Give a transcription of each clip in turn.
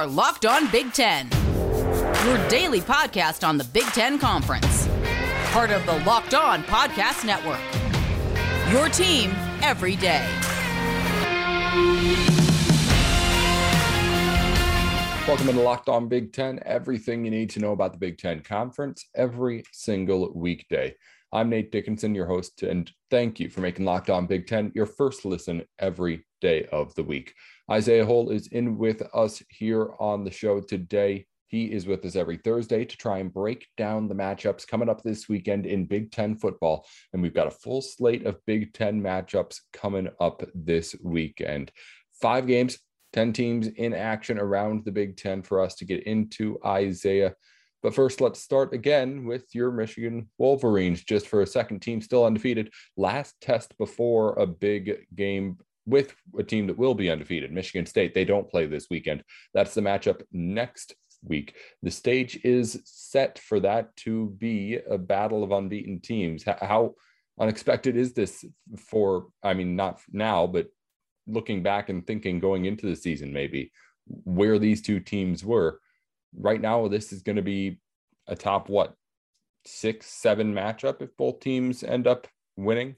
are Locked On Big Ten, your daily podcast on the Big Ten Conference, part of the Locked On Podcast Network. Your team every day. Welcome to Locked On Big Ten. Everything you need to know about the Big Ten Conference every single weekday. I'm Nate Dickinson, your host, and thank you for making Locked On Big Ten your first listen every day of the week. Isaiah Hole is in with us here on the show today. He is with us every Thursday to try and break down the matchups coming up this weekend in Big Ten football. And we've got a full slate of Big Ten matchups coming up this weekend. Five games, 10 teams in action around the Big Ten for us to get into Isaiah. But first, let's start again with your Michigan Wolverines, just for a second team still undefeated. Last test before a big game with a team that will be undefeated, Michigan State. They don't play this weekend. That's the matchup next week. The stage is set for that to be a battle of unbeaten teams. How unexpected is this for, I mean, not now, but looking back and thinking going into the season, maybe where these two teams were? Right now, this is going to be a top, what, six, seven matchup if both teams end up winning.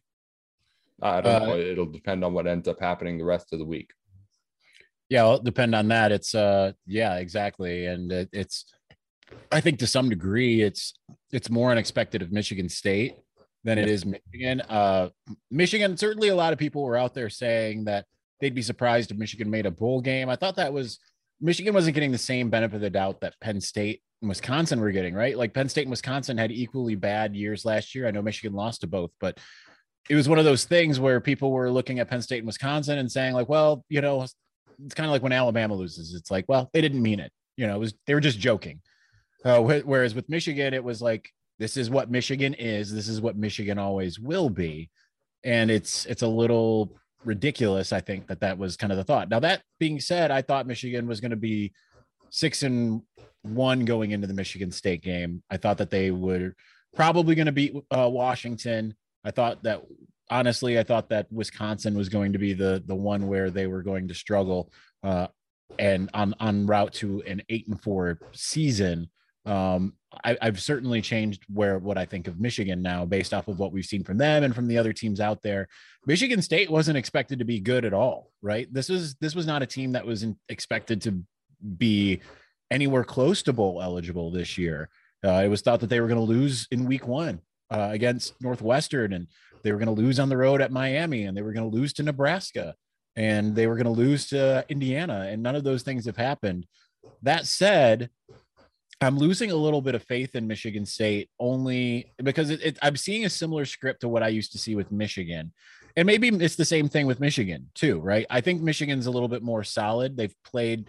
I don't uh, know. It'll depend on what ends up happening the rest of the week. Yeah, it'll depend on that. It's uh, yeah, exactly, and it, it's. I think to some degree, it's it's more unexpected of Michigan State than it is Michigan. Uh, Michigan certainly a lot of people were out there saying that they'd be surprised if Michigan made a bowl game. I thought that was Michigan wasn't getting the same benefit of the doubt that Penn State and Wisconsin were getting, right? Like Penn State and Wisconsin had equally bad years last year. I know Michigan lost to both, but it was one of those things where people were looking at Penn State and Wisconsin and saying like, well, you know, it's kind of like when Alabama loses. It's like, well, they didn't mean it. You know, it was they were just joking. Uh, whereas with Michigan, it was like this is what Michigan is. This is what Michigan always will be, and it's it's a little ridiculous. I think that that was kind of the thought. Now that being said, I thought Michigan was going to be six and one going into the Michigan State game. I thought that they were probably going to beat uh, Washington. I thought that honestly, I thought that Wisconsin was going to be the the one where they were going to struggle, uh, and on on route to an eight and four season. Um, I, have certainly changed where what I think of Michigan now, based off of what we've seen from them and from the other teams out there. Michigan State wasn't expected to be good at all, right? This was this was not a team that was expected to be anywhere close to bowl eligible this year. Uh, it was thought that they were going to lose in week one uh, against Northwestern, and they were going to lose on the road at Miami, and they were going to lose to Nebraska, and they were going to lose to Indiana, and none of those things have happened. That said, I'm losing a little bit of faith in Michigan State only because it, it, I'm seeing a similar script to what I used to see with Michigan. And maybe it's the same thing with Michigan too, right? I think Michigan's a little bit more solid. They've played,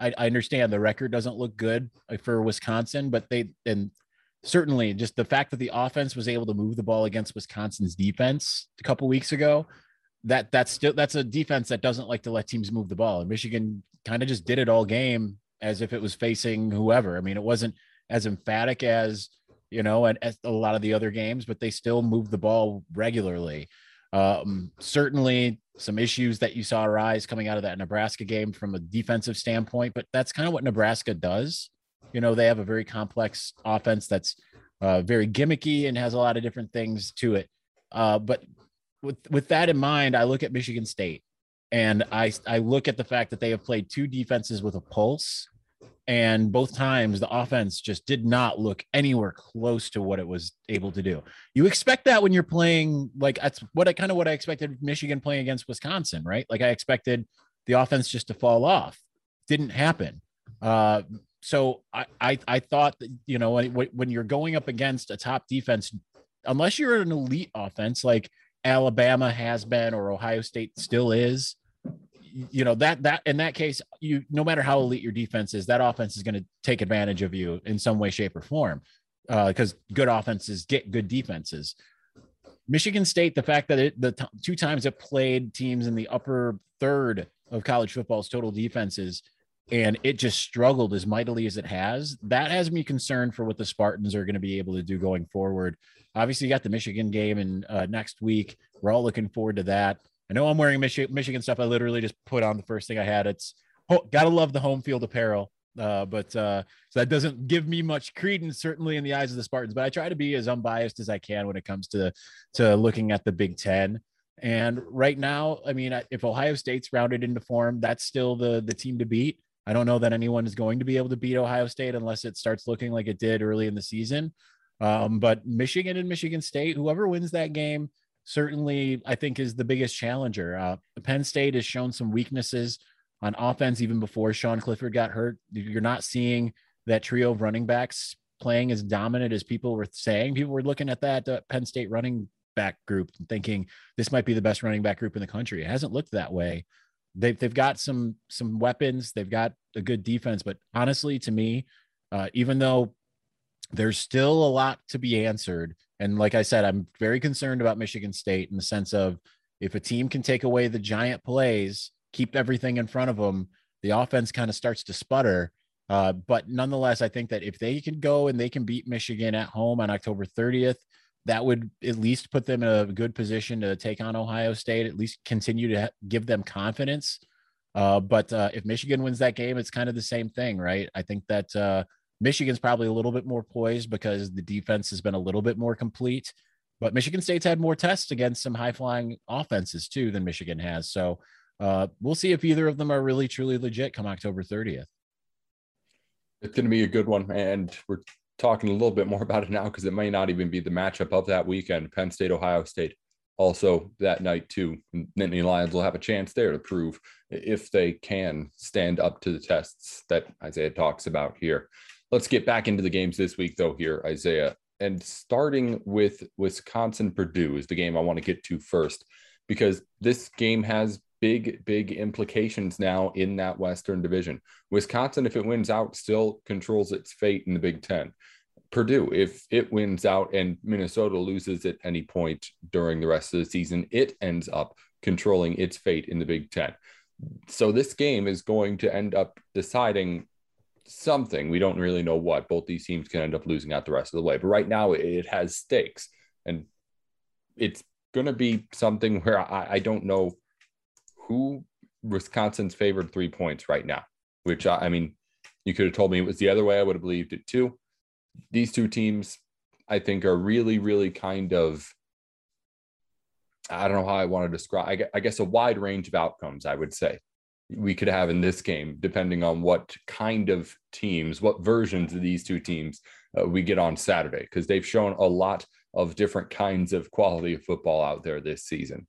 I, I understand the record doesn't look good for Wisconsin, but they, and certainly just the fact that the offense was able to move the ball against Wisconsin's defense a couple weeks ago, that that's still that's a defense that doesn't like to let teams move the ball. And Michigan kind of just did it all game as if it was facing whoever. I mean, it wasn't as emphatic as you know, and as a lot of the other games, but they still moved the ball regularly. Um, certainly some issues that you saw arise coming out of that Nebraska game from a defensive standpoint, but that's kind of what Nebraska does. You know, they have a very complex offense that's uh, very gimmicky and has a lot of different things to it. Uh, but with with that in mind, I look at Michigan State and I I look at the fact that they have played two defenses with a pulse, and both times the offense just did not look anywhere close to what it was able to do. You expect that when you're playing like that's what I kind of what I expected Michigan playing against Wisconsin, right? Like I expected the offense just to fall off. Didn't happen. Uh, so I, I, I thought that, you know, when, you're going up against a top defense, unless you're an elite offense like Alabama has been or Ohio State still is, you know that that in that case you no matter how elite your defense is that offense is going to take advantage of you in some way shape or form because uh, good offenses get good defenses. Michigan state the fact that it the t- two times it played teams in the upper third of college football's total defenses and it just struggled as mightily as it has. That has me concerned for what the Spartans are going to be able to do going forward. Obviously, you got the Michigan game in uh, next week. We're all looking forward to that. I know I'm wearing Michi- Michigan stuff. I literally just put on the first thing I had. It's oh, gotta love the home field apparel. Uh, but uh, so that doesn't give me much credence, certainly in the eyes of the Spartans. But I try to be as unbiased as I can when it comes to to looking at the Big Ten. And right now, I mean, if Ohio State's rounded into form, that's still the the team to beat. I don't know that anyone is going to be able to beat Ohio State unless it starts looking like it did early in the season. Um, but Michigan and Michigan State, whoever wins that game, certainly I think is the biggest challenger. Uh, Penn State has shown some weaknesses on offense even before Sean Clifford got hurt. You're not seeing that trio of running backs playing as dominant as people were saying. People were looking at that uh, Penn State running back group and thinking this might be the best running back group in the country. It hasn't looked that way. They've they've got some some weapons. They've got a good defense, but honestly, to me, uh, even though there's still a lot to be answered, and like I said, I'm very concerned about Michigan State in the sense of if a team can take away the giant plays, keep everything in front of them, the offense kind of starts to sputter. Uh, but nonetheless, I think that if they can go and they can beat Michigan at home on October 30th, that would at least put them in a good position to take on Ohio State, at least continue to give them confidence. Uh, but uh, if Michigan wins that game, it's kind of the same thing, right? I think that uh, Michigan's probably a little bit more poised because the defense has been a little bit more complete. But Michigan State's had more tests against some high flying offenses too than Michigan has. So uh, we'll see if either of them are really truly legit come October 30th. It's going to be a good one. And we're talking a little bit more about it now because it may not even be the matchup of that weekend. Penn State, Ohio State, also that night too. Nittany Lions will have a chance there to prove if they can stand up to the tests that Isaiah talks about here. Let's get back into the games this week, though. Here, Isaiah, and starting with Wisconsin Purdue is the game I want to get to first because this game has big, big implications now in that Western division. Wisconsin, if it wins out, still controls its fate in the Big Ten. Purdue, if it wins out and Minnesota loses at any point during the rest of the season, it ends up controlling its fate in the Big Ten. So this game is going to end up deciding something. We don't really know what. Both these teams can end up losing out the rest of the way. But right now, it has stakes. And it's going to be something where I, I don't know who Wisconsin's favored three points right now, which I, I mean, you could have told me it was the other way. I would have believed it too. These two teams, I think, are really, really kind of, I don't know how I want to describe, I guess, a wide range of outcomes, I would say we could have in this game, depending on what kind of teams, what versions of these two teams uh, we get on Saturday, because they've shown a lot of different kinds of quality of football out there this season.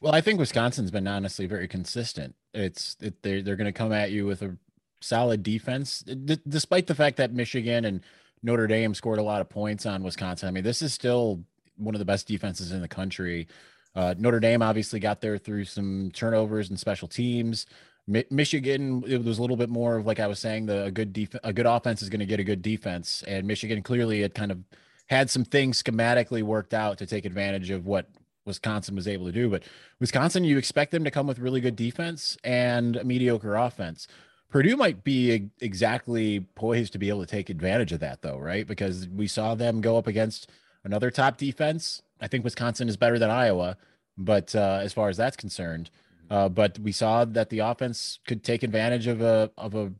Well, I think Wisconsin's been honestly very consistent. It's it, they're they're going to come at you with a solid defense, D- despite the fact that Michigan and Notre Dame scored a lot of points on Wisconsin. I mean, this is still one of the best defenses in the country. Uh, Notre Dame obviously got there through some turnovers and special teams. Mi- Michigan, it was a little bit more of like I was saying, the a good def- a good offense is going to get a good defense, and Michigan clearly had kind of had some things schematically worked out to take advantage of what Wisconsin was able to do. But Wisconsin, you expect them to come with really good defense and mediocre offense. Purdue might be exactly poised to be able to take advantage of that, though, right? Because we saw them go up against another top defense. I think Wisconsin is better than Iowa, but uh, as far as that's concerned, uh, but we saw that the offense could take advantage of a of a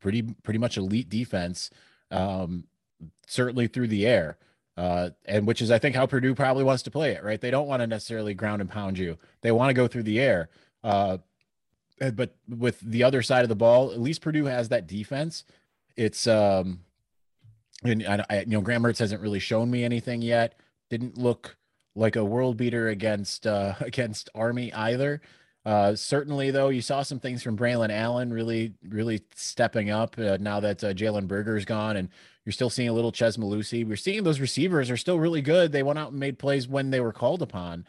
pretty pretty much elite defense, um, certainly through the air uh, and which is I think how Purdue probably wants to play it, right? They don't want to necessarily ground and pound you. They want to go through the air. Uh, but with the other side of the ball, at least Purdue has that defense. It's um, and I, I you know Graham Mertz hasn't really shown me anything yet. Didn't look like a world beater against uh, against Army either. Uh, certainly, though, you saw some things from Braylon Allen really, really stepping up uh, now that uh, Jalen Berger is gone, and you're still seeing a little Chez Mellusi. We're seeing those receivers are still really good. They went out and made plays when they were called upon.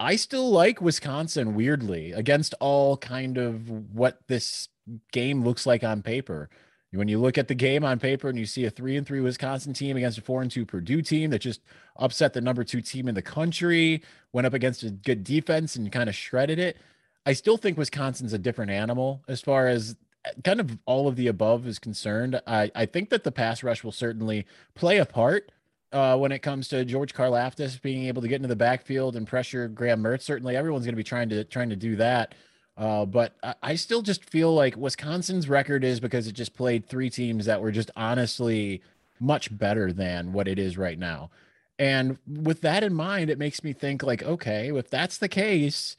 I still like Wisconsin weirdly against all kind of what this game looks like on paper. When you look at the game on paper and you see a three and three Wisconsin team against a four and two Purdue team that just upset the number two team in the country, went up against a good defense and kind of shredded it. I still think Wisconsin's a different animal as far as kind of all of the above is concerned, I, I think that the pass rush will certainly play a part uh, when it comes to George Karlaftis being able to get into the backfield and pressure Graham Mertz. Certainly, everyone's going to be trying to trying to do that. Uh, but I, I still just feel like Wisconsin's record is because it just played three teams that were just honestly much better than what it is right now. And with that in mind, it makes me think like, okay, if that's the case,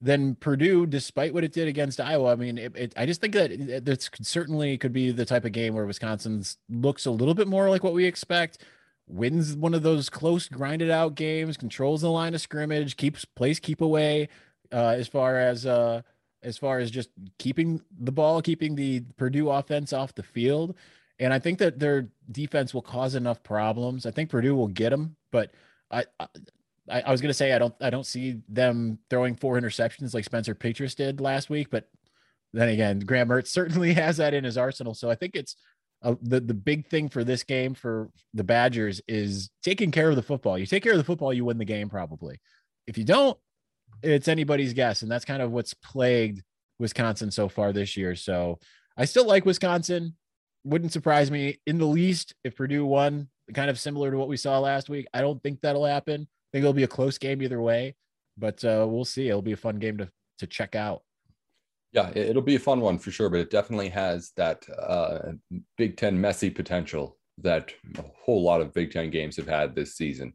then Purdue, despite what it did against Iowa, I mean, it, it, I just think that this certainly could be the type of game where Wisconsin's looks a little bit more like what we expect, wins one of those close, grinded out games, controls the line of scrimmage, keeps plays keep away, uh, as far as uh, as far as just keeping the ball, keeping the Purdue offense off the field. And I think that their defense will cause enough problems. I think Purdue will get them, but I, I was going to say I don't I don't see them throwing four interceptions like Spencer Petras did last week, but then again, Graham Mertz certainly has that in his arsenal. So I think it's uh, the the big thing for this game for the Badgers is taking care of the football. You take care of the football, you win the game probably. If you don't, it's anybody's guess, and that's kind of what's plagued Wisconsin so far this year. So I still like Wisconsin. Wouldn't surprise me in the least if Purdue won, kind of similar to what we saw last week. I don't think that'll happen. I think it'll be a close game either way, but uh, we'll see. It'll be a fun game to to check out. Yeah, it'll be a fun one for sure, but it definitely has that uh, Big Ten messy potential that a whole lot of Big Ten games have had this season.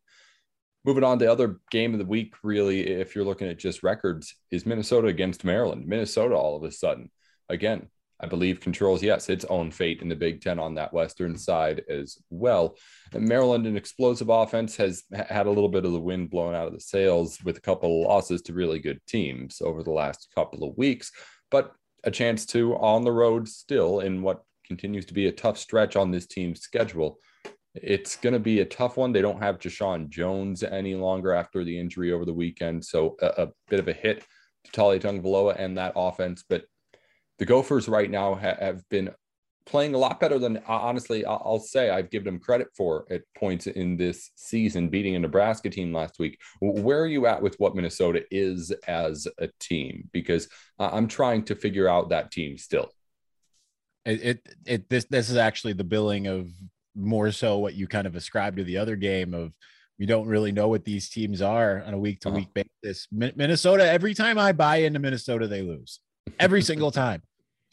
Moving on to other game of the week, really, if you're looking at just records, is Minnesota against Maryland. Minnesota, all of a sudden, again, I believe controls, yes, its own fate in the Big Ten on that Western side as well. And Maryland, an explosive offense, has had a little bit of the wind blown out of the sails with a couple of losses to really good teams over the last couple of weeks, but a chance to on the road still in what continues to be a tough stretch on this team's schedule it's going to be a tough one. They don't have Jeshaun Jones any longer after the injury over the weekend. So a, a bit of a hit to Taulia Tagovailoa and that offense. But the Gophers right now ha- have been playing a lot better than honestly I'll say I've given them credit for at points in this season, beating a Nebraska team last week. Where are you at with what Minnesota is as a team? Because I'm trying to figure out that team still. It, it, it this this is actually the billing of more so what you kind of ascribe to the other game of we don't really know what these teams are on a week to week uh-huh. basis. Minnesota, every time I buy into Minnesota, they lose every single time.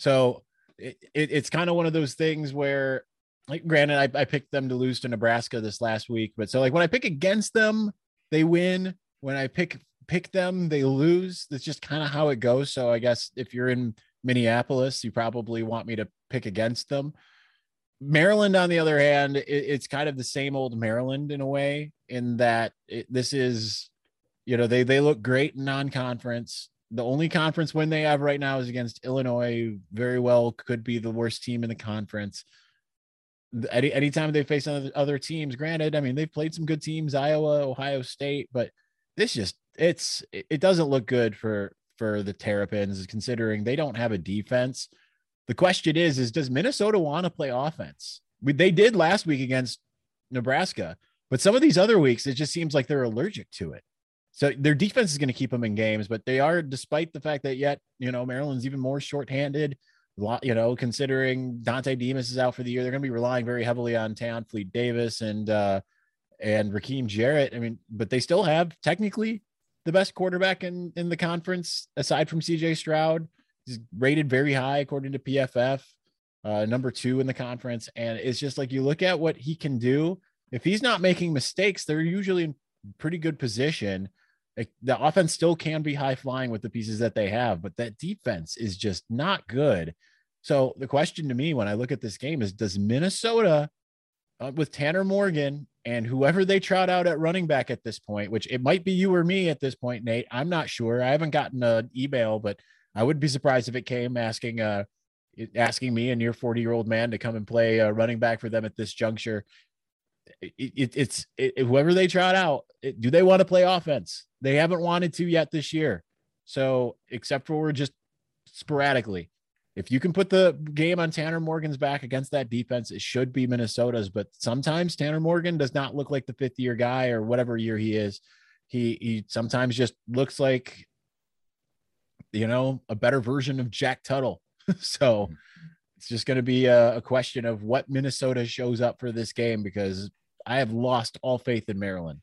So it, it, it's kind of one of those things where, like, granted, I, I picked them to lose to Nebraska this last week, but so like when I pick against them, they win. When I pick pick them, they lose. That's just kind of how it goes. So I guess if you're in Minneapolis, you probably want me to pick against them. Maryland, on the other hand, it, it's kind of the same old Maryland in a way, in that it, this is, you know, they they look great in non-conference. The only conference win they have right now is against Illinois. Very well could be the worst team in the conference. Any anytime they face other, other teams, granted, I mean they've played some good teams, Iowa, Ohio State, but this just it's it doesn't look good for for the Terrapins, considering they don't have a defense the question is, is does Minnesota want to play offense? We, they did last week against Nebraska, but some of these other weeks, it just seems like they're allergic to it. So their defense is going to keep them in games, but they are, despite the fact that yet, you know, Maryland's even more shorthanded, you know, considering Dontay Demus is out for the year, they're going to be relying very heavily on Tayon Fleet-Davis and, uh, and Rakim Jarrett. I mean, but they still have technically the best quarterback in, in the conference aside from CJ Stroud. He's rated very high according to PFF, uh, number two in the conference. And it's just like you look at what he can do. If he's not making mistakes, they're usually in pretty good position. The offense still can be high flying with the pieces that they have, but that defense is just not good. So the question to me when I look at this game is Does Minnesota, uh, with Tanner Morgan and whoever they trot out at running back at this point, which it might be you or me at this point, Nate, I'm not sure. I haven't gotten an email, but I wouldn't be surprised if it came asking uh asking me a near 40 year old man to come and play a running back for them at this juncture. It, it, it's it, whoever they trot out. do they want to play offense? They haven't wanted to yet this year. So except for just sporadically, if you can put the game on Tanner Morgan's back against that defense, it should be Minnesota's. But sometimes Tanner Morgan does not look like the fifth year guy or whatever year he is. He he sometimes just looks like you know, a better version of Jack Tuttle. so mm-hmm. it's just going to be a, a, question of what Minnesota shows up for this game because I have lost all faith in Maryland.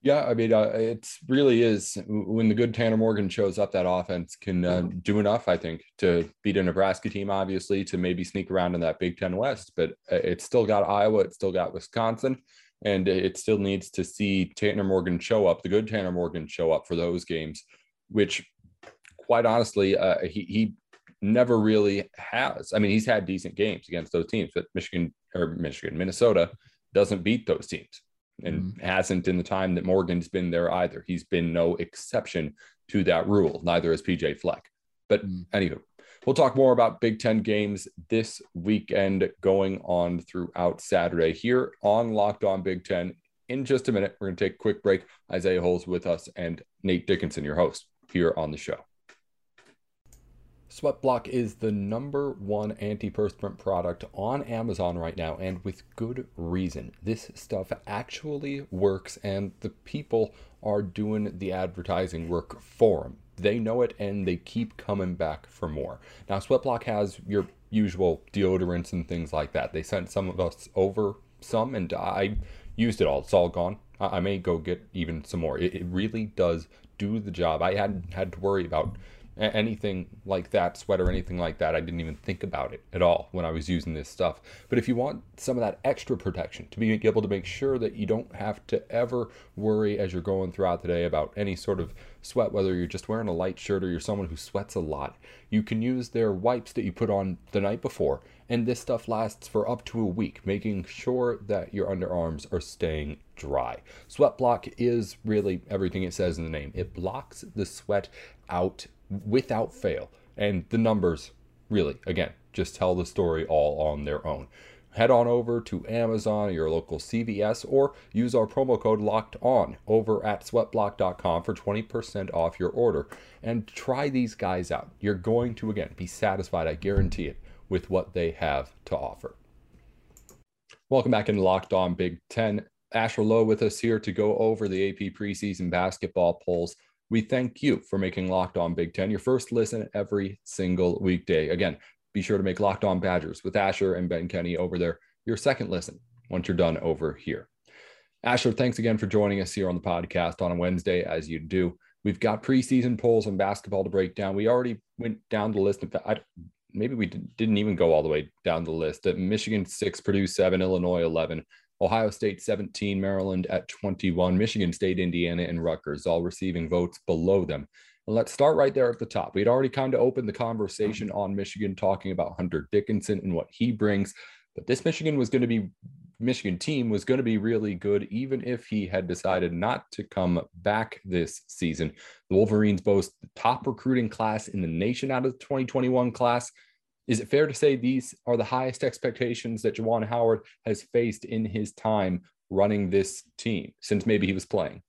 Yeah, I mean, uh, it really is when the good Tanner Morgan shows up, that offense can uh, do enough, I think, to beat a Nebraska team, obviously, to maybe sneak around in that Big Ten West. But uh, it's still got Iowa, it's still got Wisconsin, and it still needs to see Tanner Morgan show up, the good Tanner Morgan show up for those games, which, quite honestly, uh, he, he never really has. I mean, he's had decent games against those teams, but Michigan or Michigan, Minnesota doesn't beat those teams and mm-hmm. hasn't in the time that Morgan's been there either. He's been no exception to that rule. Neither has PJ Fleck. But mm-hmm. anywho, we'll talk more about Big Ten games this weekend going on throughout Saturday here on Locked On Big Ten. In just a minute, we're going to take a quick break. Isaiah Hole's with us and Nate Dickinson, your host, here on the show. Sweatblock is the number one antiperspirant product on Amazon right now, and with good reason. This stuff actually works, and the people are doing the advertising work for them. They know it, and they keep coming back for more. Now, Sweatblock has your usual deodorants and things like that. They sent some of us over some, and I used it all. It's all gone. I may go get even some more. It, really does do the job. I hadn't had to worry about anything like that, sweater, anything like that. I didn't even think about it at all when I was using this stuff. But if you want some of that extra protection to be able to make sure that you don't have to ever worry as you're going throughout the day about any sort of sweat, whether you're just wearing a light shirt or you're someone who sweats a lot, you can use their wipes that you put on the night before. And this stuff lasts for up to a week, making sure that your underarms are staying dry. Sweatblock is really everything it says in the name. It blocks the sweat out without fail. And the numbers really, again, just tell the story all on their own. Head on over to Amazon your local CVS or use our promo code locked on over at sweatblock.com for 20% off your order. And try these guys out. You're going to, again, be satisfied, I guarantee it, with what they have to offer. Welcome back in Locked On Big Ten. Asher Lowe with us here to go over the AP preseason basketball polls we thank you for making Locked On Big Ten your first listen every single weekday. Again, be sure to make Locked On Badgers with Asher and Ben Kenny over there your second listen once you're done over here. Asher, thanks again for joining us here on the podcast on a Wednesday, as you do. We've got preseason polls on basketball to break down. We already went down the list. In fact, I, maybe we didn't even go all the way down the list. Michigan six, Purdue seven, Illinois eleven, Ohio State 17, Maryland at 21, Michigan State, Indiana, and Rutgers all receiving votes below them. And let's start right there at the top. We'd already kind of opened the conversation on Michigan, talking about Hunter Dickinson and what he brings. But this Michigan was going to be Michigan team was going to be really good, even if he had decided not to come back this season. The Wolverines boast the top recruiting class in the nation out of the 2021 class. Is it fair to say these are the highest expectations that Juwan Howard has faced in his time running this team since maybe he was playing?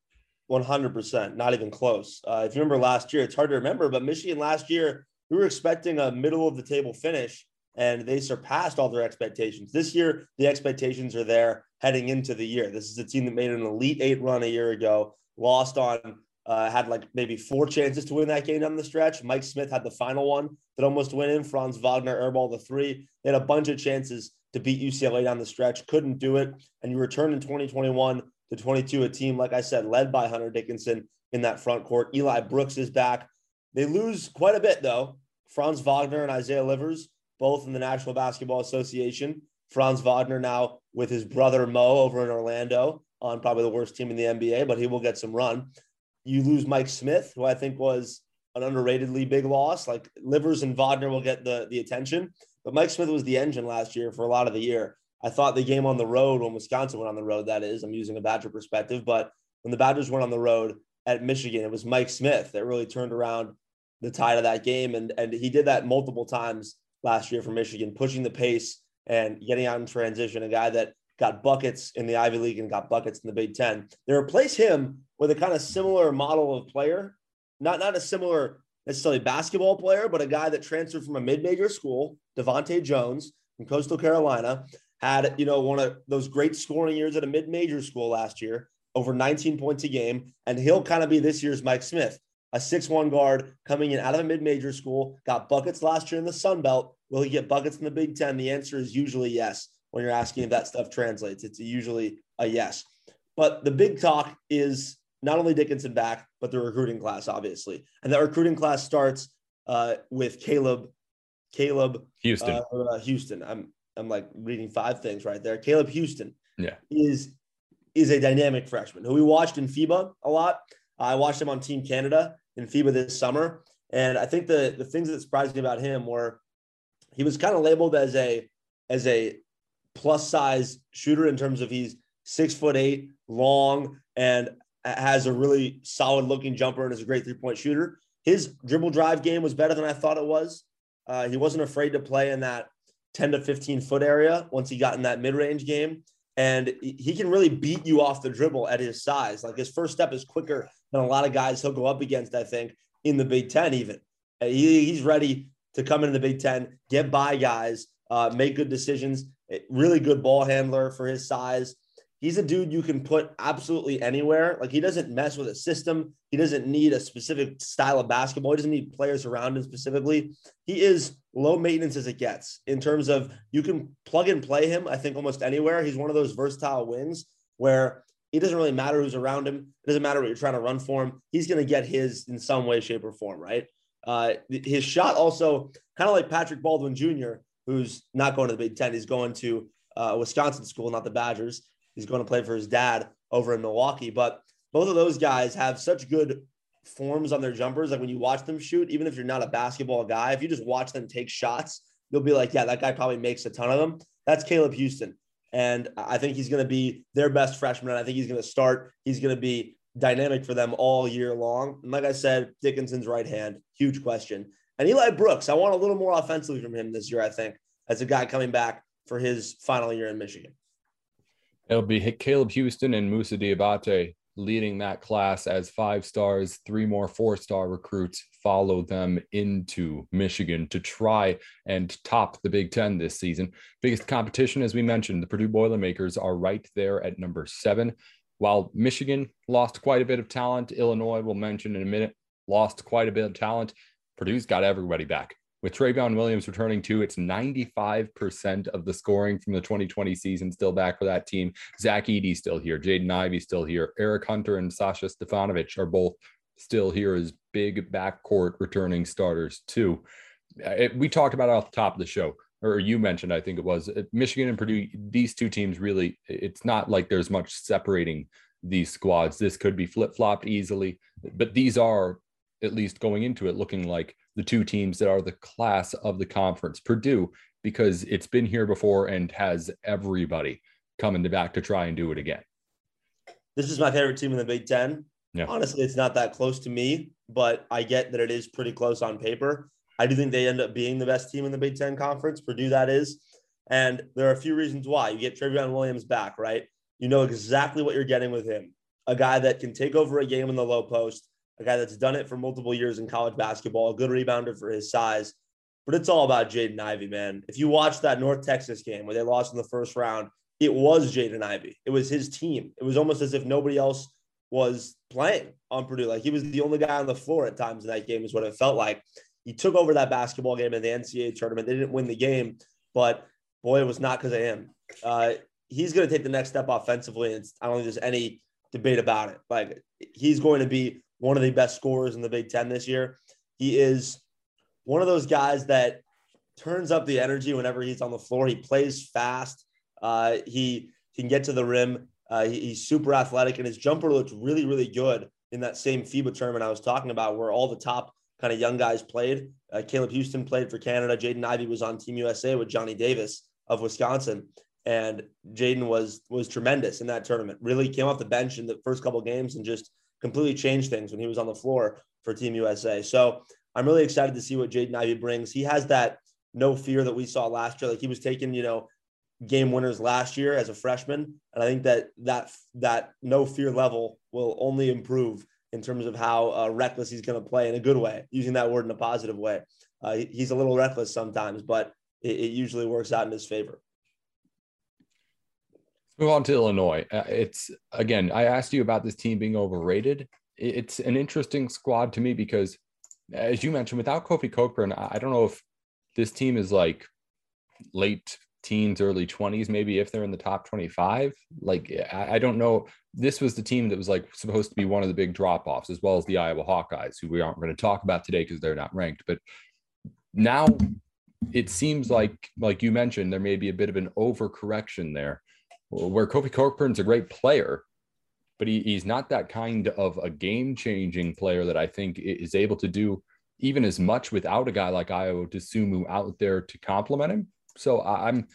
100%, not even close. Uh, if you remember last year, it's hard to remember, but Michigan last year, we were expecting a middle of the table finish and they surpassed all their expectations. This year, the expectations are there heading into the year. This is a team that made an Elite Eight run a year ago, lost on uh, had like maybe four chances to win that game down the stretch. Mike Smith had the final one that almost went in. Franz Wagner airball the three. They had a bunch of chances to beat UCLA down the stretch, couldn't do it. And you return in 2021 to 22, a team, like I said, led by Hunter Dickinson in that front court. Eli Brooks is back. They lose quite a bit, though. Franz Wagner and Isaiah Livers, both in the National Basketball Association. Franz Wagner now with his brother Mo over in Orlando on probably the worst team in the NBA, but he will get some run. You lose Mike Smith, who I think was an underratedly big loss. Like Livers and Wagner will get the, the attention, but Mike Smith was the engine last year for a lot of the year. I thought the game on the road when Wisconsin went on the road, that is, I'm using a Badger perspective, but when the Badgers went on the road at Michigan, it was Mike Smith that really turned around the tide of that game. And, and he did that multiple times last year for Michigan, pushing the pace and getting out in transition, a guy that got buckets in the Ivy League and got buckets in the Big Ten. They replace him with a kind of similar model of player, not not a similar necessarily basketball player, but a guy that transferred from a mid-major school, DeVante Jones from Coastal Carolina, had you know one of those great scoring years at a mid-major school last year, over 19 points a game, and he'll kind of be this year's Mike Smith, a six-one guard coming in out of a mid-major school, got buckets last year in the Sun Belt. Will he get buckets in the Big Ten? The answer is usually yes when you're asking if that stuff translates. It's usually a yes. But the big talk is not only Dickinson back, but the recruiting class, obviously. And that recruiting class starts uh, with Caleb, Caleb Houston. Uh, uh, Houston. I'm I'm like reading five things right there. Caleb Houston. Yeah. Is is a dynamic freshman who we watched in FIBA a lot. I watched him on Team Canada in FIBA this summer. And I think the the things that surprised me about him were he was kind of labeled as a as a plus size shooter in terms of he's six foot eight, long, and has a really solid looking jumper and is a great three point shooter. His dribble drive game was better than I thought it was. Uh, he wasn't afraid to play in that 10 to 15 foot area once he got in that mid range game. And he can really beat you off the dribble at his size. Like his first step is quicker than a lot of guys he'll go up against, I think, in the Big Ten, even. Uh, he, he's ready to come into the Big Ten, get by guys, uh, make good decisions. Really good ball handler for his size he's a dude you can put absolutely anywhere. Like he doesn't mess with a system. He doesn't need a specific style of basketball. He doesn't need players around him specifically. He is low maintenance as it gets in terms of you can plug and play him, I think, almost anywhere. He's one of those versatile wings where it doesn't really matter who's around him. It doesn't matter what you're trying to run for him. He's going to get his in some way, shape, or form, right? Uh, his shot also kind of like Patrick Baldwin Jr., who's not going to the Big Ten. He's going to uh, Wisconsin school, not the Badgers. He's going to play for his dad over in Milwaukee. But both of those guys have such good forms on their jumpers. Like when you watch them shoot, even if you're not a basketball guy, if you just watch them take shots, you'll be like, yeah, that guy probably makes a ton of them. That's Caleb Houston. And I think he's going to be their best freshman. And I think he's going to start. He's going to be dynamic for them all year long. And like I said, Dickinson's right hand, huge question. And Eli Brooks, I want a little more offensively from him this year, I think, as a guy coming back for his final year in Michigan. It'll be Caleb Houston and Moussa Diabate leading that class as five stars. Three more four star recruits follow them into Michigan to try and top the Big Ten this season. Biggest competition, as we mentioned, the Purdue Boilermakers are right there at number seven. While Michigan lost quite a bit of talent, Illinois, we'll mention in a minute, lost quite a bit of talent. Purdue's got everybody back. With Trevion Williams returning too, it's 95% of the scoring from the 2020 season still back for that team. Zach Edey still here. Jaden Ivey still here. Eric Hunter and Sasha Stefanovic are both still here as big backcourt returning starters too. Uh, it, we talked about it off the top of the show, or you mentioned, I think it was uh, Michigan and Purdue. These two teams really, it's not like there's much separating these squads. This could be flip flopped easily, but these are at least going into it looking like the two teams that are the class of the conference. Purdue, because it's been here before and has everybody coming to back to try and do it again. This is my favorite team in the Big Ten. Yeah. Honestly, it's not that close to me, but I get that it is pretty close on paper. I do think they end up being the best team in the Big Ten conference. Purdue, that is. And there are a few reasons why. You get Trevion Williams back, right? You know exactly what you're getting with him. A guy that can take over a game in the low post, a guy that's done it for multiple years in college basketball, a good rebounder for his size. But it's all about Jaden Ivey, man. If you watch that North Texas game where they lost in the first round, it was Jaden Ivey. It was his team. It was almost as if nobody else was playing on Purdue. Like he was the only guy on the floor at times in that game, is what it felt like. He took over that basketball game in the NCAA tournament. They didn't win the game, but boy, it was not because of him. Uh, he's going to take the next step offensively. And I don't think there's any debate about it. Like he's going to be one of the best scorers in the Big Ten this year. He is one of those guys that turns up the energy whenever he's on the floor. He plays fast. Uh, he can get to the rim. Uh, he, he's super athletic, and his jumper looked really, really good in that same FIBA tournament I was talking about, where all the top kind of young guys played. Uh, Caleb Houston played for Canada. Jaden Ivey was on Team USA with Johnny Davis of Wisconsin, and Jaden was was tremendous in that tournament. Really came off the bench in the first couple games and just completely changed things when he was on the floor for Team USA. So I'm really excited to see what Jaden Ivey brings. He has that no fear that we saw last year. Like he was taking, you know, game winners last year as a freshman, and I think that that that no fear level will only improve in terms of how uh, reckless he's going to play in a good way, using that word in a positive way. Uh, he's a little reckless sometimes, but it, it usually works out in his favor move on to Illinois. Uh, it's again, I asked you about this team being overrated. It's an interesting squad to me because, as you mentioned, without Kofi Cockburn, I don't know if this team is like late teens, early 20s, maybe if they're in the top 25. Like, I, I, don't know. This was the team that was like supposed to be one of the big drop offs, as well as the Iowa Hawkeyes, who we aren't going to talk about today because they're not ranked. But now it seems like, like you mentioned, there may be a bit of an overcorrection there where Kofi Cockburn's a great player, but he, he's not that kind of a game changing player that I think is able to do even as much without a guy like Ayo Dosunmu out there to complement him. So I'm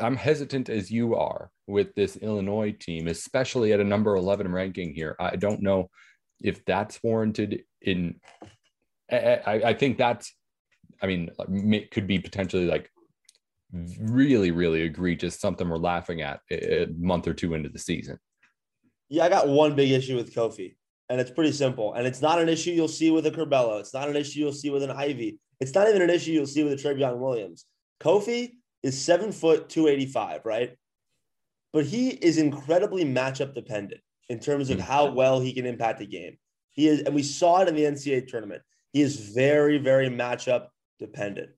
I'm hesitant as you are with this Illinois team, especially at a number 11 ranking here. I don't know if that's warranted in I, I think that's I mean could be potentially like really really egregious something we're laughing at a month or two into the season. Yeah, I got one big issue with Kofi and it's pretty simple. And it's not an issue you'll see with a Curbelo. It's not an issue you'll see with an Ivey. It's not even an issue you'll see with a Trevion Williams. Kofi is seven foot 285, right? But he is incredibly matchup dependent in terms of hmm. how well he can impact the game. He is, and we saw it in the NCAA tournament. He is very, very matchup dependent.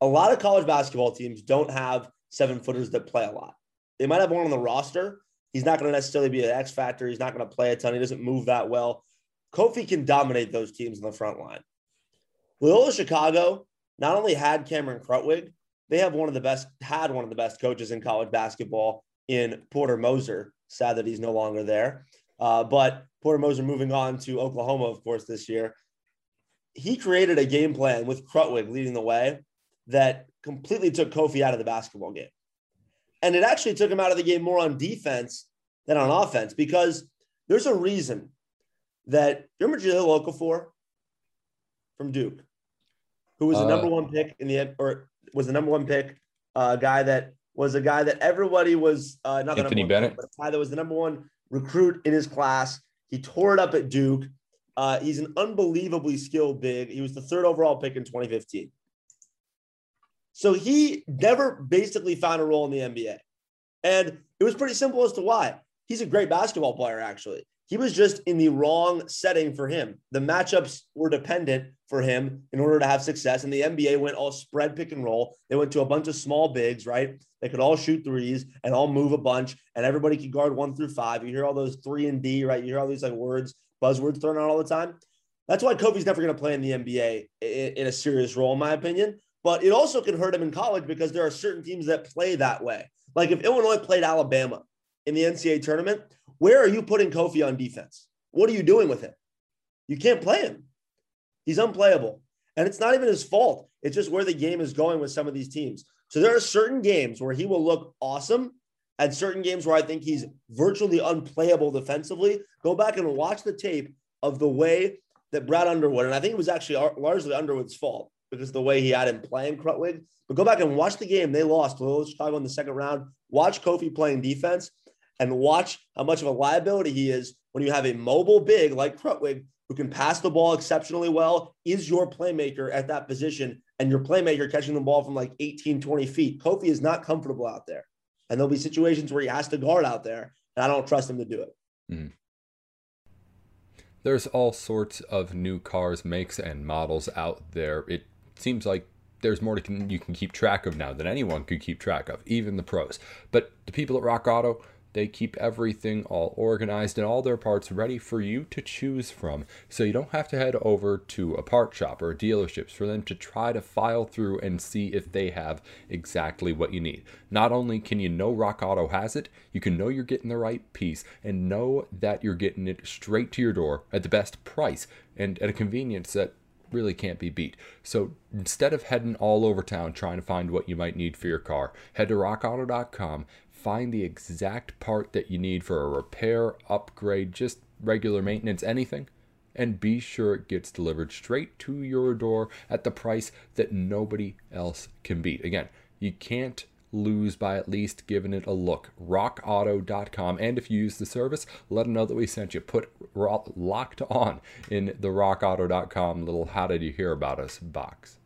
A lot of college basketball teams don't have seven footers that play a lot. They might have one on the roster, He's not going to necessarily be an X factor. He's not going to play a ton. He doesn't move that well. Kofi can dominate those teams in the front line. Loyola Chicago not only had Cameron Krutwig, they have one of the best, had one of the best coaches in college basketball in Porter Moser. Sad that he's no longer there. Uh, but Porter Moser moving on to Oklahoma, of course, this year. He created a game plan with Krutwig leading the way that completely took Kofi out of the basketball game. And it actually took him out of the game more on defense than on offense because there's a reason that you remember Jahlil Okafor from Duke, who was the uh, number one pick in the or was the number one pick uh, guy that was a guy that everybody was uh, not Anthony the Bennett, pick, but a guy that was the number one recruit in his class. He tore it up at Duke. Uh, he's an unbelievably skilled big. He was the third overall pick in 2015. So he never basically found a role in the NBA. And it was pretty simple as to why. He's a great basketball player, actually. He was just in the wrong setting for him. The matchups were dependent for him in order to have success. And the NBA went all spread pick and roll. They went to a bunch of small bigs, right? They could all shoot threes and all move a bunch, and everybody could guard one through five. You hear all those three and D, right? You hear all these like words, buzzwords thrown out all the time. That's why Kofi's never going to play in the NBA in, a serious role, in my opinion but it also can hurt him in college because there are certain teams that play that way. Like if Illinois played Alabama in the NCAA tournament, where are you putting Kofi on defense? What are you doing with him? You can't play him. He's unplayable. And it's not even his fault. It's just where the game is going with some of these teams. So there are certain games where he will look awesome and certain games where I think he's virtually unplayable defensively. Go back and watch the tape of the way that Brad Underwood, and I think it was actually largely Underwood's fault, because the way he had him playing Krutwig. But go back and watch the game. They lost to Chicago in the second round. Watch Kofi playing defense and watch how much of a liability he is when you have a mobile big like Krutwig who can pass the ball exceptionally well, is your playmaker at that position, and your playmaker catching the ball from like 18, 20 feet. Kofi is not comfortable out there. And there'll be situations where he has to guard out there, and I don't trust him to do it. Mm there's all sorts of new cars, makes, and models out there. It seems like there's more to, you can keep track of now than anyone could keep track of, even the pros. But the people at RockAuto, they keep everything all organized and all their parts ready for you to choose from. So you don't have to head over to a part shop or dealerships for them to try to file through and see if they have exactly what you need. Not only can you know RockAuto has it, you can know you're getting the right piece and know that you're getting it straight to your door at the best price and at a convenience that really can't be beat. So instead of heading all over town trying to find what you might need for your car, head to rockauto.com, find the exact part that you need for a repair, upgrade, just regular maintenance, anything, and be sure it gets delivered straight to your door at the price that nobody else can beat. Again, you can't lose by at least giving it a look. RockAuto.com. And if you use the service, let them know that we sent you. Put locked on in the RockAuto.com little how did you hear about us box.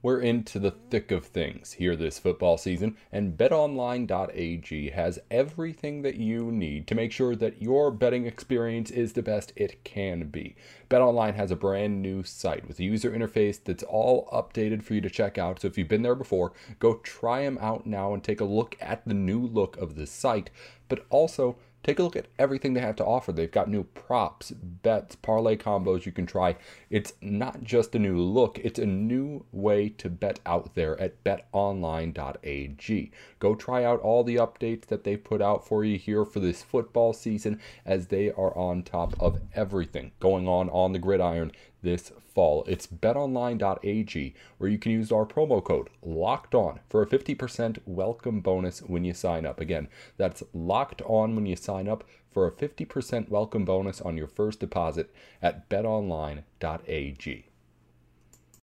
We're into the thick of things here this football season, and betonline.ag has everything that you need to make sure that your betting experience is the best it can be. BetOnline has a brand new site with a user interface that's all updated for you to check out. So if you've been there before, go try them out now and take a look at the new look of the site, but also Take a look at everything they have to offer. They've got new props, bets, parlay combos you can try. It's not just a new look, it's a new way to bet out there at betonline.ag. Go try out all the updates that they've put out for you here for this football season as they are on top of everything going on on the gridiron this fall. It's betonline.ag where you can use our promo code locked on for a 50% welcome bonus when you sign up. Again, that's locked on when you sign up for a 50% welcome bonus on your first deposit at betonline.ag.